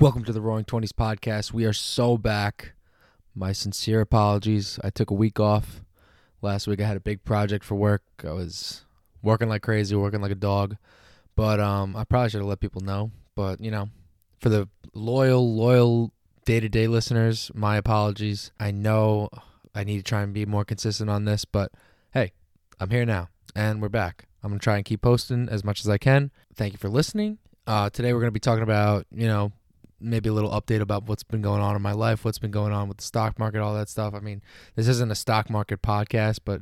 Welcome to the Roaring Twenties podcast. We are so back. My sincere apologies. I took a week off last week. I had a big project for work. I was working like crazy, working like a dog. But um, I probably should have let people know. But you know, for the loyal, loyal day to day listeners, my apologies. I know I need to try and be more consistent on this, but hey, I'm here now and we're back. I'm gonna try and keep posting as much as I can. Thank you for listening. Uh, today we're gonna be talking about you know maybe a little update about what's been going on in my life, what's been going on with the stock market, all that stuff. I mean, this isn't a stock market podcast, but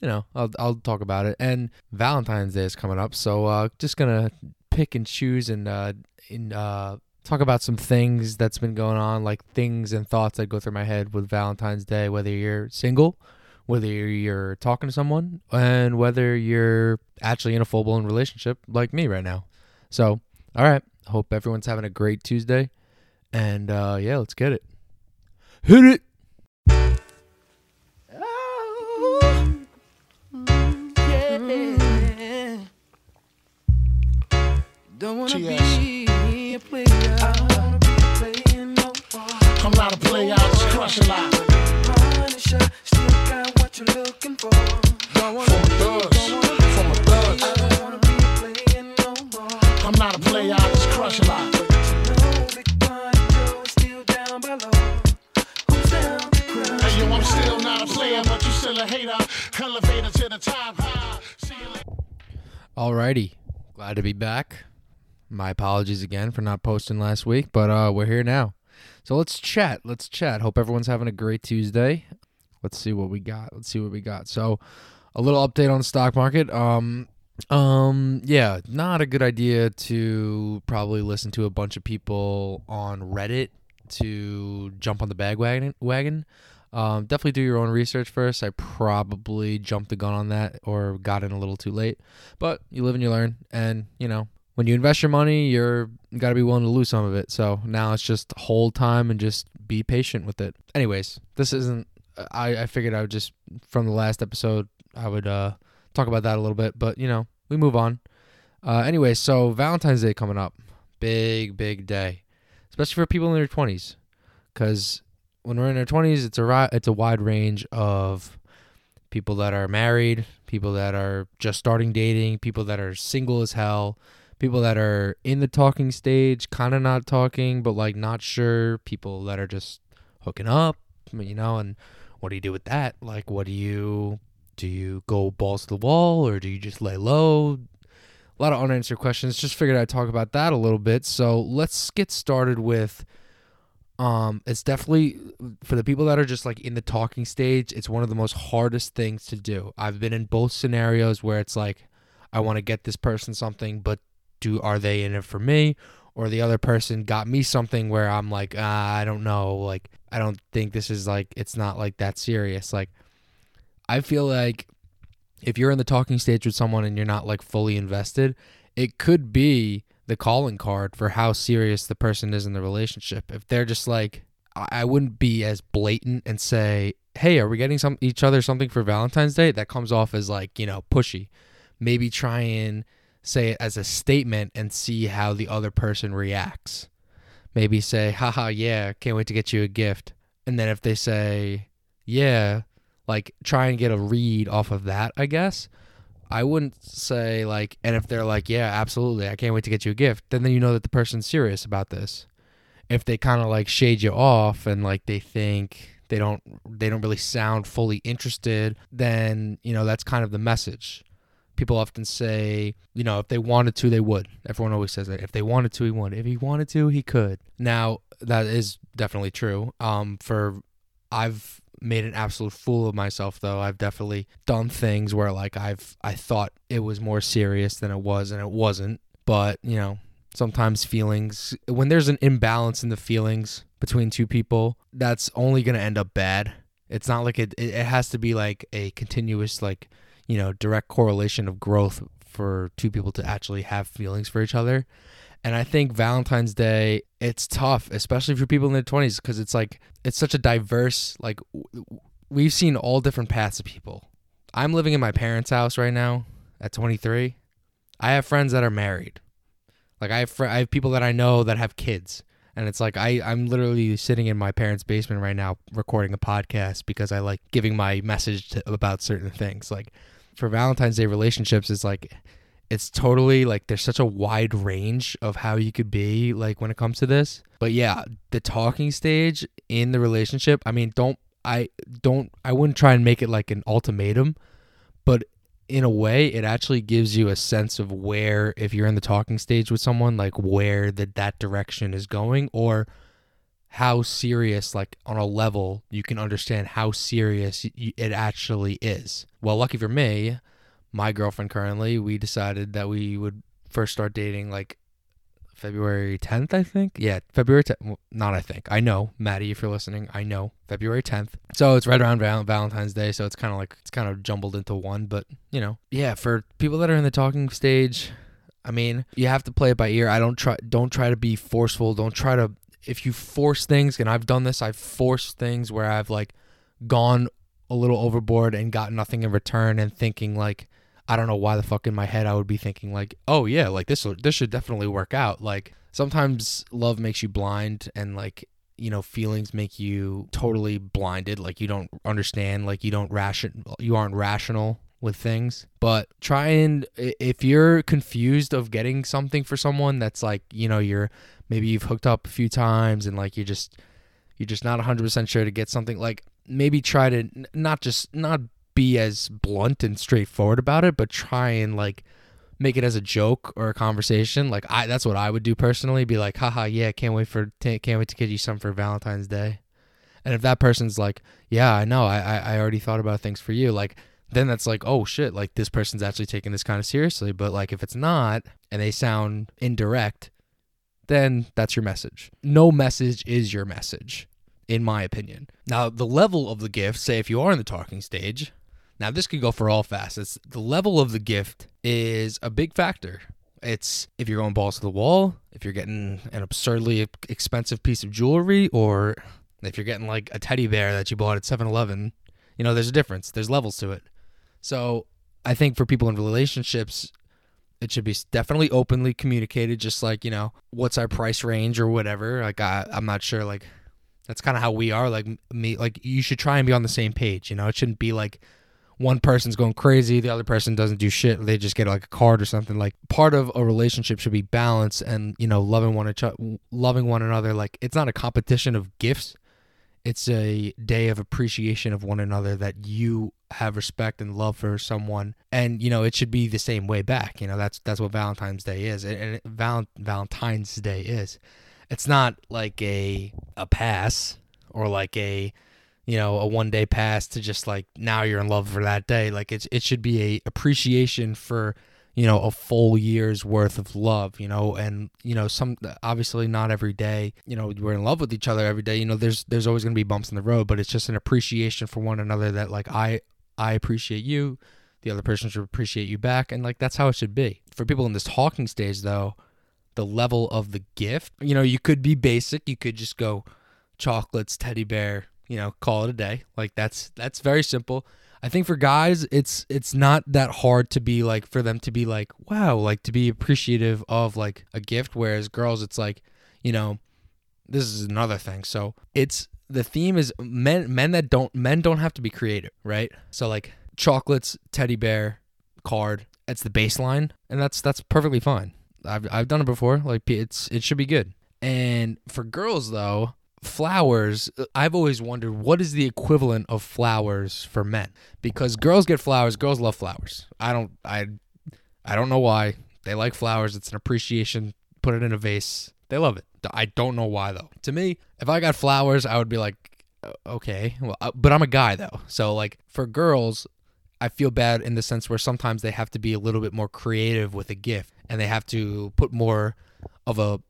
you know, I'll I'll talk about it. And Valentine's Day is coming up, so uh, just gonna pick and choose and uh, in uh, talk about some things that's been going on, like things and thoughts that go through my head with Valentine's Day, whether you're single, whether you're talking to someone, and whether you're actually in a full blown relationship like me right now. So, all right. Hope everyone's having a great Tuesday. And uh, yeah, let's get it. Hit it. Don't wanna Cheers. be a player. I don't wanna be playing no more. I'm not a player, I just crush a lot. Punisher, still got what you're looking for. Don't wanna From a be, thugs, don't wanna from a thugs. Elevator to the top. Alrighty. Glad to be back. My apologies again for not posting last week, but uh, we're here now. So let's chat. Let's chat. Hope everyone's having a great Tuesday. Let's see what we got. Let's see what we got. So a little update on the stock market. Um um yeah, not a good idea to probably listen to a bunch of people on Reddit to jump on the bag wagon wagon. Um, definitely do your own research first. I probably jumped the gun on that or got in a little too late. But you live and you learn. And, you know, when you invest your money, you're got to be willing to lose some of it. So now it's just hold time and just be patient with it. Anyways, this isn't. I I figured I would just from the last episode I would uh talk about that a little bit, but you know we move on. Uh, anyway, so Valentine's Day coming up, big big day, especially for people in their twenties, because when we're in our twenties, it's a it's a wide range of people that are married, people that are just starting dating, people that are single as hell, people that are in the talking stage, kind of not talking, but like not sure, people that are just hooking up, you know, and what do you do with that? Like, what do you do? You go balls to the wall, or do you just lay low? A lot of unanswered questions. Just figured I'd talk about that a little bit. So let's get started with. Um, it's definitely for the people that are just like in the talking stage. It's one of the most hardest things to do. I've been in both scenarios where it's like, I want to get this person something, but do are they in it for me? Or the other person got me something where I'm like, ah, I don't know. Like, I don't think this is like, it's not like that serious. Like, I feel like if you're in the talking stage with someone and you're not like fully invested, it could be the calling card for how serious the person is in the relationship. If they're just like, I wouldn't be as blatant and say, "Hey, are we getting some each other something for Valentine's Day?" That comes off as like you know pushy. Maybe try and say it as a statement and see how the other person reacts. Maybe say, haha, yeah, can't wait to get you a gift. And then if they say, yeah, like try and get a read off of that, I guess. I wouldn't say like, and if they're like, yeah, absolutely, I can't wait to get you a gift, then then you know that the person's serious about this. If they kind of like shade you off and like they think they don't they don't really sound fully interested, then you know that's kind of the message people often say, you know, if they wanted to, they would. Everyone always says that. If they wanted to, he would. If he wanted to, he could. Now, that is definitely true. Um, for I've made an absolute fool of myself though. I've definitely done things where like I've I thought it was more serious than it was and it wasn't. But, you know, sometimes feelings when there's an imbalance in the feelings between two people, that's only going to end up bad. It's not like it it has to be like a continuous like you know, direct correlation of growth for two people to actually have feelings for each other. And I think Valentine's Day, it's tough, especially for people in their 20s, because it's like, it's such a diverse, like, we've seen all different paths of people. I'm living in my parents' house right now at 23. I have friends that are married. Like, I have, fr- I have people that I know that have kids. And it's like I I'm literally sitting in my parents' basement right now recording a podcast because I like giving my message to, about certain things. Like for Valentine's Day relationships, it's like it's totally like there's such a wide range of how you could be like when it comes to this. But yeah, the talking stage in the relationship, I mean, don't I don't I wouldn't try and make it like an ultimatum, but in a way it actually gives you a sense of where if you're in the talking stage with someone like where that that direction is going or how serious like on a level you can understand how serious it actually is well lucky for me my girlfriend currently we decided that we would first start dating like February 10th, I think. Yeah, February 10th. Well, not I think. I know, Maddie, if you're listening, I know February 10th. So it's right around Val- Valentine's Day. So it's kind of like it's kind of jumbled into one. But you know, yeah, for people that are in the talking stage, I mean, you have to play it by ear. I don't try. Don't try to be forceful. Don't try to. If you force things, and I've done this, I've forced things where I've like gone a little overboard and got nothing in return, and thinking like I don't know why the fuck in my head I would be thinking like, oh yeah, like this this should definitely work out. Like sometimes love makes you blind and like you know feelings make you totally blinded like you don't understand like you don't ration you aren't rational with things but try and if you're confused of getting something for someone that's like you know you're maybe you've hooked up a few times and like you just you're just not 100% sure to get something like maybe try to not just not be as blunt and straightforward about it but try and like make it as a joke or a conversation. Like i that's what i would do personally be like haha yeah can't wait for can't wait to get you something for valentine's day. And if that person's like yeah i know I i already thought about things for you like then that's like oh shit like this person's actually taking this kind of seriously. But like if it's not and they sound indirect then that's your message. No message is your message in my opinion. Now, the level of the gift, say if you are in the talking stage, now this could go for all facets. The level of the gift is a big factor. It's if you're going balls to the wall, if you're getting an absurdly expensive piece of jewelry, or if you're getting like a teddy bear that you bought at 7 Eleven, you know, there's a difference. There's levels to it. So I think for people in relationships, it should be definitely openly communicated, just like, you know, what's our price range or whatever. Like, I, I'm not sure, like, that's kind of how we are like me like you should try and be on the same page you know it shouldn't be like one person's going crazy the other person doesn't do shit they just get like a card or something. Like part of a relationship should be balance and you know loving one each loving one another. Like it's not a competition of gifts. It's a day of appreciation of one another that you have respect and love for someone. And you know it should be the same way back. You know that's that's what valentine's day is. And, and Val- valentine's day is. It's not like a a pass or like a you know a one day pass to just like now you're in love for that day like it's it should be a appreciation for you know a full year's worth of love you know and you know some obviously not every day you know we're in love with each other every day you know there's there's always going to be bumps in the road but it's just an appreciation for one another that like i i appreciate you the other person should appreciate you back and like that's how it should be for people in this talking stage though the level of the gift. You know, you could be basic. You could just go chocolates, teddy bear, you know, call it a day. Like that's that's very simple. I think for guys, it's it's not that hard to be like for them to be like, wow, like to be appreciative of like a gift whereas girls it's like, you know, this is another thing. So, it's the theme is men men that don't men don't have to be creative, right? So like chocolates, teddy bear, card, it's the baseline and that's that's perfectly fine. I've I've done it before. Like it's it should be good. And for girls though, flowers, I've always wondered what is the equivalent of flowers for men? Because girls get flowers, girls love flowers. I don't I I don't know why. They like flowers. It's an appreciation. Put it in a vase. They love it. I don't know why though. To me, if I got flowers, I would be like "Uh, okay, well, uh, but I'm a guy though. So like for girls, I feel bad in the sense where sometimes they have to be a little bit more creative with a gift and they have to put more of a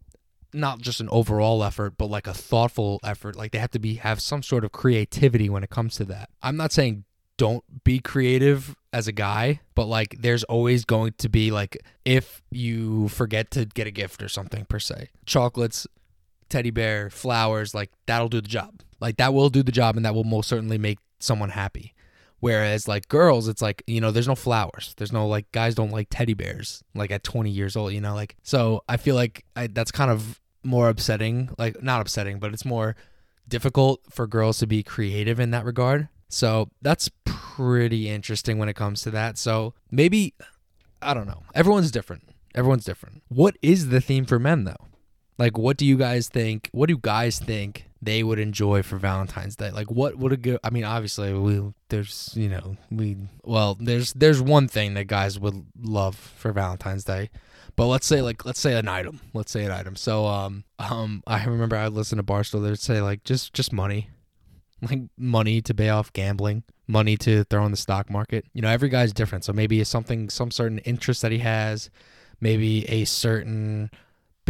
not just an overall effort but like a thoughtful effort like they have to be have some sort of creativity when it comes to that. I'm not saying don't be creative as a guy, but like there's always going to be like if you forget to get a gift or something per se. Chocolates, teddy bear, flowers, like that'll do the job. Like that will do the job and that will most certainly make someone happy. Whereas like girls, it's like, you know, there's no flowers. There's no like guys don't like teddy bears like at 20 years old, you know, like so I feel like I, that's kind of more upsetting, like not upsetting, but it's more difficult for girls to be creative in that regard. So that's pretty interesting when it comes to that. So maybe I don't know. Everyone's different. Everyone's different. What is the theme for men though? Like what do you guys think? What do guys think they would enjoy for Valentine's Day? Like what would a good I mean obviously we there's, you know, we well, there's there's one thing that guys would love for Valentine's Day. But let's say like let's say an item. Let's say an item. So um um I remember I listened to Barstool they'd say like just just money. Like money to pay off gambling, money to throw in the stock market. You know, every guy's different. So maybe it's something some certain interest that he has, maybe a certain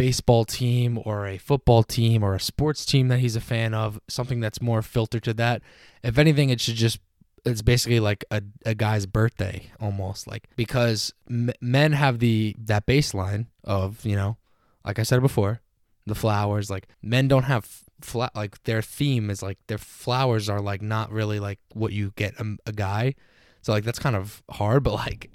baseball team or a football team or a sports team that he's a fan of, something that's more filtered to that. If anything, it should just it's basically like a, a guy's birthday almost like because m- men have the that baseline of you know like i said before the flowers like men don't have fla- like their theme is like their flowers are like not really like what you get a, a guy so like that's kind of hard but like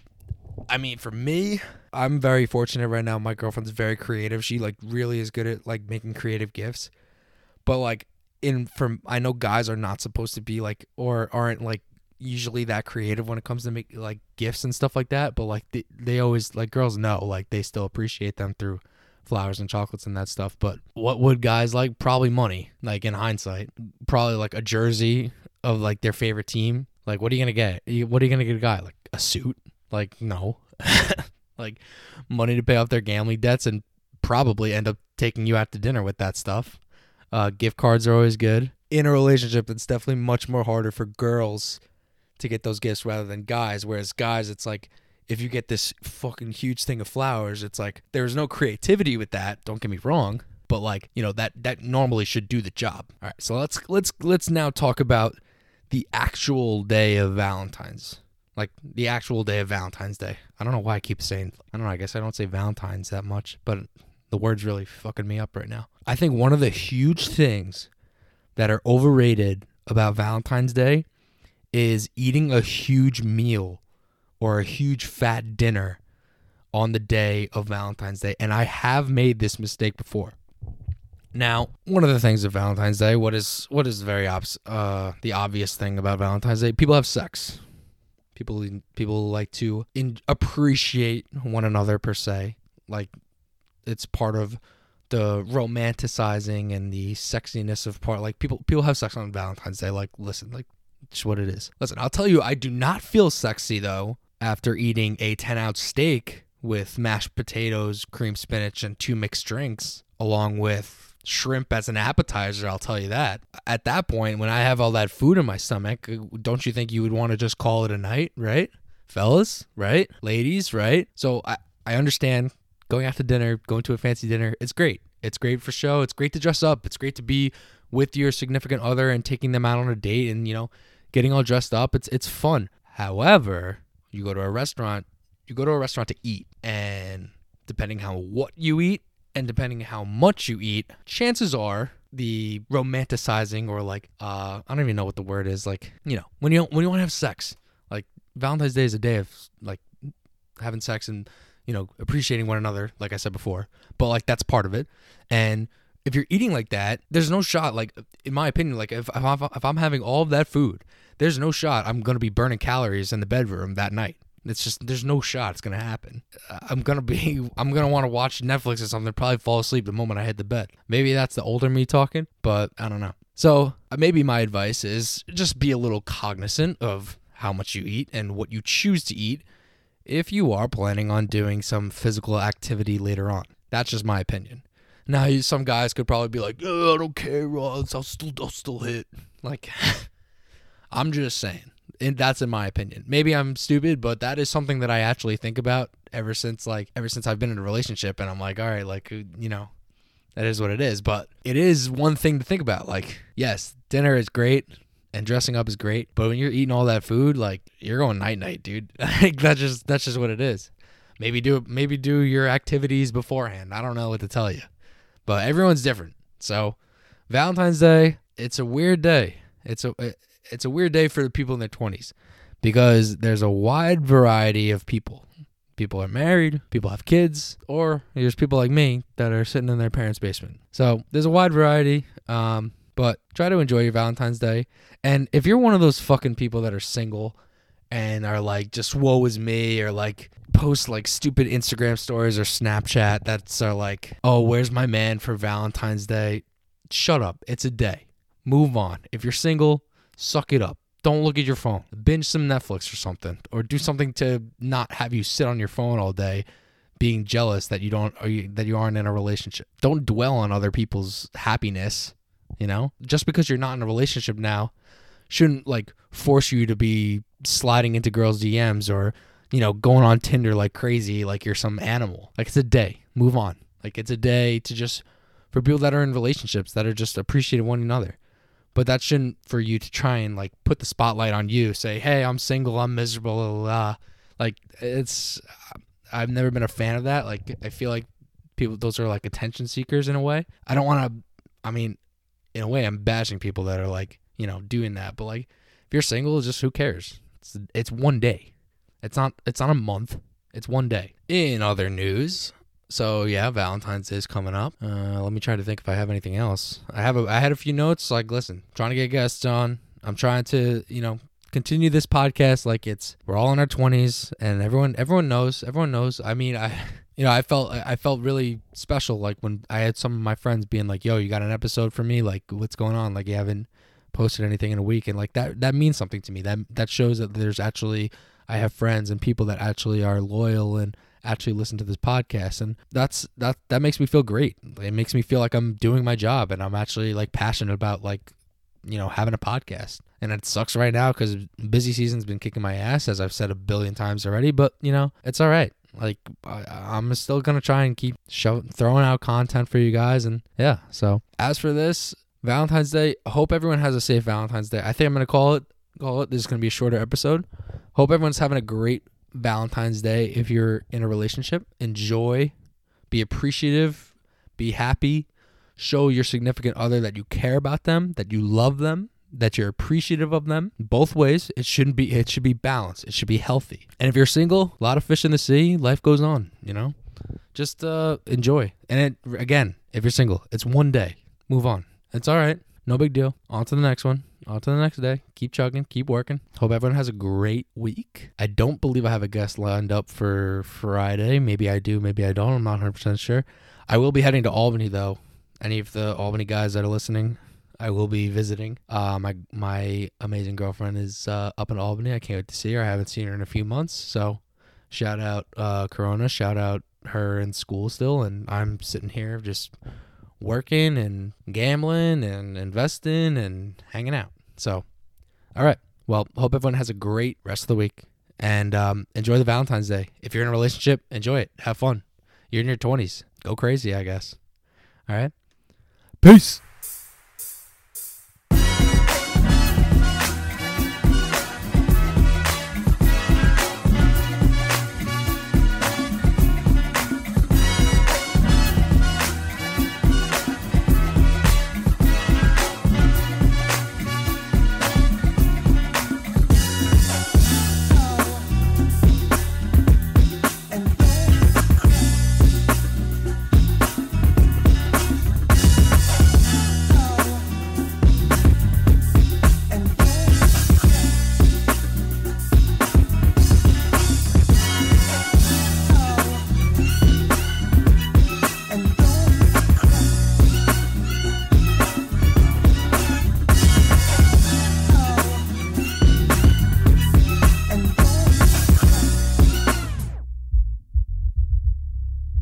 i mean for me i'm very fortunate right now. My girlfriend's very creative. She like really is good at like making creative gifts. But like in from i know guys are not supposed to be like or aren't like usually that creative when it comes to make like gifts and stuff like that. But like they, they always like girls know like they still appreciate them through flowers and chocolates and that stuff. But what would guys like? Probably money like in hindsight. Probably like a jersey of like their favorite team. Like what are you gonna get? What are you gonna get a guy? Like a suit like no like money to pay off their gambling debts and probably end up taking you out to dinner with that stuff uh, gift cards are always good in a relationship it's definitely much more harder for girls to get those gifts rather than guys. Whereas guys, it's like if you get this fucking huge thing of flowers, it's like there's no creativity with that. Don't get me wrong, but like you know that that normally should do the job. All right, so let's let's let's now talk about the actual day of Valentine's. Like the actual day of Valentine's Day. I don't know why I keep saying. I don't know. I guess I don't say Valentine's that much, but the word's really fucking me up right now. I think one of the huge things that are overrated about Valentine's Day is eating a huge meal or a huge fat dinner on the day of Valentine's Day. And I have made this mistake before. Now, one of the things of Valentine's Day, what is what is very uh, the obvious thing about Valentine's Day? People have sex. People people like to in- appreciate one another per se. Like it's part of the romanticizing and the sexiness of part. Like people people have sex on Valentine's Day. Like listen, like it's what it is. Listen, I'll tell you, I do not feel sexy though after eating a 10 ounce steak with mashed potatoes, cream spinach, and two mixed drinks, along with shrimp as an appetizer. I'll tell you that. At that point, when I have all that food in my stomach, uh, don't you think you would want to just call it a night, right? Fellas, right? Ladies, right? So I, I understand going out to dinner, going to a fancy dinner. It's great. It's great for show. It's great to dress up. It's great to be with your significant other and taking them out on a date and, you know, getting all dressed up. It's it's fun. However, you go to a restaurant, you go to a restaurant to eat, and depending how what you eat and depending how much you eat, chances are the romanticizing or like uh I don't even know what the word is, like, you know, when you when you want to have sex. Like Valentine's Day is a day of like having sex and you know appreciating one another like i said before but like that's part of it and if you're eating like that there's no shot like in my opinion like if, if, I'm, if i'm having all of that food there's no shot i'm gonna be burning calories in the bedroom that night it's just there's no shot it's gonna happen Uh, i'm gonna be i'm gonna want to watch netflix or something probably fall asleep the moment i hit the bed maybe that's the older me talking but i don't know so uh, maybe my advice is just be a little cognizant of how much you eat and what you choose to eat if you are planning on doing some physical activity later on. That's just my opinion. Now, some guys could probably be like, oh, I don't care, Ross. I'll still, I'll still hit. Like, I'm just saying. And that's in my opinion. Maybe I'm stupid, but that is something that I actually think about ever since, like, ever since I've been in a relationship. And I'm like, all right, like, uh, you know, that is what it is. But it is one thing to think about. Like, yes, dinner is great and dressing up is great, but when you're eating all that food, like you're going night night, dude. Like that's just that's just what it is. Maybe do maybe do your activities beforehand. I don't know what to tell you, but everyone's different. So Valentine's Day, it's a weird day. It's a it's a weird day for the people in their twenties because there's a wide variety of people, People are married, people have kids, or there's people like me that are sitting in their parents' basement. So there's a wide variety. Um, but try to enjoy your Valentine's Day. And if you're one of those fucking people that are single and are like just woe is me or like post like stupid Instagram stories or Snapchat that's are like, oh, where's my man for Valentine's Day? Shut up. It's a day. Move on. If you're single, suck it up. Don't look at your phone. Binge some Netflix or something, or do something to not have you sit on your phone all day, being jealous that you don't or you, that you aren't in a relationship. Don't dwell on other people's happiness. You know, just because you're not in a relationship now, shouldn't like force you to be sliding into girls' DMs or you know going on Tinder like crazy, like you're some animal. Like it's a day. Move on. Like it's a day to just for people that are in relationships that are just appreciating one another but that shouldn't for you to try and like put the spotlight on you say hey i'm single i'm miserable blah, blah, like it's i've never been a fan of that. Like i feel like people those are like attention seekers in a way. I don't want to i mean in a way i'm bashing people that are like you know doing that but like if you're single it's just who cares? It's it's one day. It's not it's not a month. It's one day. In other news so yeah, Valentine's Day is coming up. Uh, let me try to think if I have anything else. I have a, I had a few notes. Like, listen, trying to get guests on. I'm trying to, you know, continue this podcast like it's we're all in our 20s and everyone everyone knows everyone knows. I mean, I you know, I felt I felt really special like when I had some of my friends being like, "Yo, you got an episode for me? Like, what's going on? Like, you haven't posted anything in a week." And like that that means something to me. That that shows that there's actually I have friends and people that actually are loyal and actually listen to this podcast and that's that that makes me feel great. It makes me feel like i'm doing my job and i'm actually like passionate about like you know having a podcast. And it sucks right now because busy season's been kicking my ass as i've said a billion times already but you know it's all right like I, i'm still gonna try and keep show, throwing out content for you guys and yeah so. As for this valentine's day hope everyone has a safe valentine's day. I think i'm gonna call it call it this is gonna be a shorter episode. Hope everyone's having a great Valentine's Day if you're in a relationship. Enjoy, be appreciative, be happy, show your significant other that you care about them, that you love them, that you're appreciative of them. Both ways. It shouldn't be it should be balanced. It should be healthy. And if you're single, a lot of fish in the sea, life goes on, you know? Just uh enjoy. And it again, if you're single, it's one day. Move on. It's all right. No big deal. On to the next one. On to the next day. Keep chugging. Keep working. Hope everyone has a great week. I don't believe I have a guest lined up for Friday. Maybe I do. Maybe I don't. I'm not 100% sure. I will be heading to Albany, though. Any of the Albany guys that are listening, I will be visiting. Uh, my my amazing girlfriend is uh, up in Albany. I can't wait to see her. I haven't seen her in a few months. So shout out uh, Corona. Shout out her in school still. And I'm sitting here just working and gambling and investing and hanging out. So, all right. Well, hope everyone has a great rest of the week and um, enjoy the Valentine's Day. If you're in a relationship, enjoy it. Have fun. You're in your 20s. Go crazy, I guess. All right. Peace.